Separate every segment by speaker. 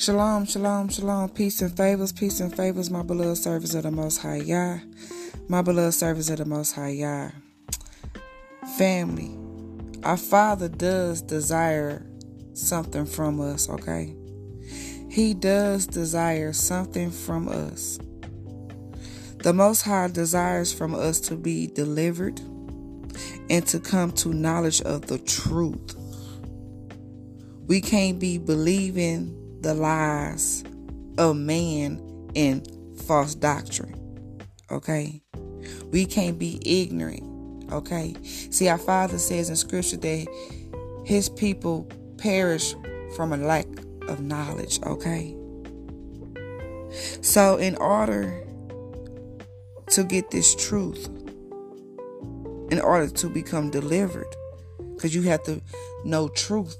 Speaker 1: Shalom, shalom, shalom. Peace and favors, peace and favors, my beloved servants of the Most High Yah. My beloved servants of the Most High Yah. Family, our Father does desire something from us, okay? He does desire something from us. The Most High desires from us to be delivered and to come to knowledge of the truth. We can't be believing the lies of man and false doctrine. Okay? We can't be ignorant. Okay? See, our Father says in Scripture that His people perish from a lack of knowledge. Okay? So, in order to get this truth, in order to become delivered, because you have to know truth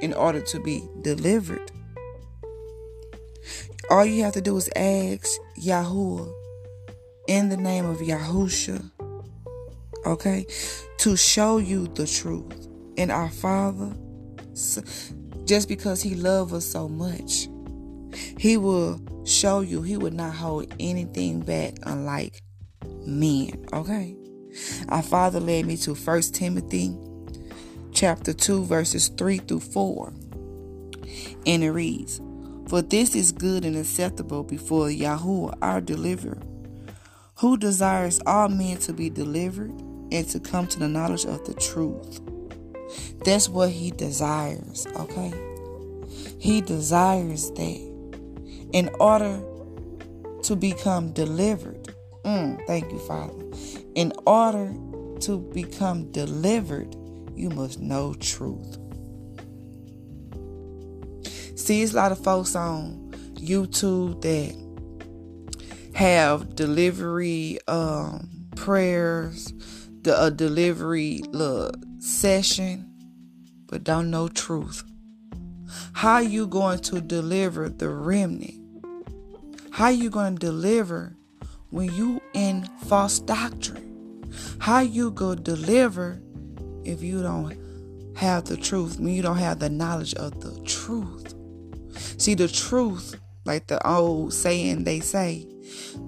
Speaker 1: in order to be delivered. All you have to do is ask Yahuwah in the name of Yahusha, okay, to show you the truth. And our Father, just because He loves us so much, He will show you, He would not hold anything back, unlike men, okay? Our Father led me to 1 Timothy chapter 2, verses 3 through 4. And it reads, for this is good and acceptable before Yahuwah our deliverer, who desires all men to be delivered and to come to the knowledge of the truth. That's what he desires, okay? He desires that. In order to become delivered, mm, thank you, Father. In order to become delivered, you must know truth. See, it's a lot of folks on YouTube that have delivery um, prayers, the a delivery look, session, but don't know truth. How you going to deliver the remnant? How you going to deliver when you in false doctrine? How you go deliver if you don't have the truth, when you don't have the knowledge of the truth? See, the truth, like the old saying they say,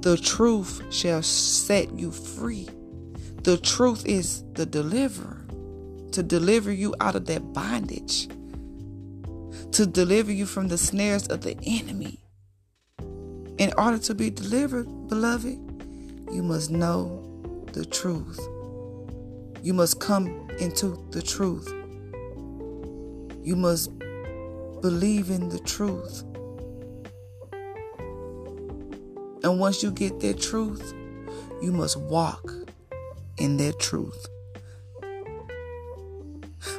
Speaker 1: the truth shall set you free. The truth is the deliverer to deliver you out of that bondage, to deliver you from the snares of the enemy. In order to be delivered, beloved, you must know the truth. You must come into the truth. You must believe in the truth. And once you get that truth, you must walk in that truth.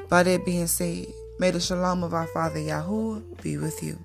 Speaker 1: By that being said, may the shalom of our Father Yahuwah be with you.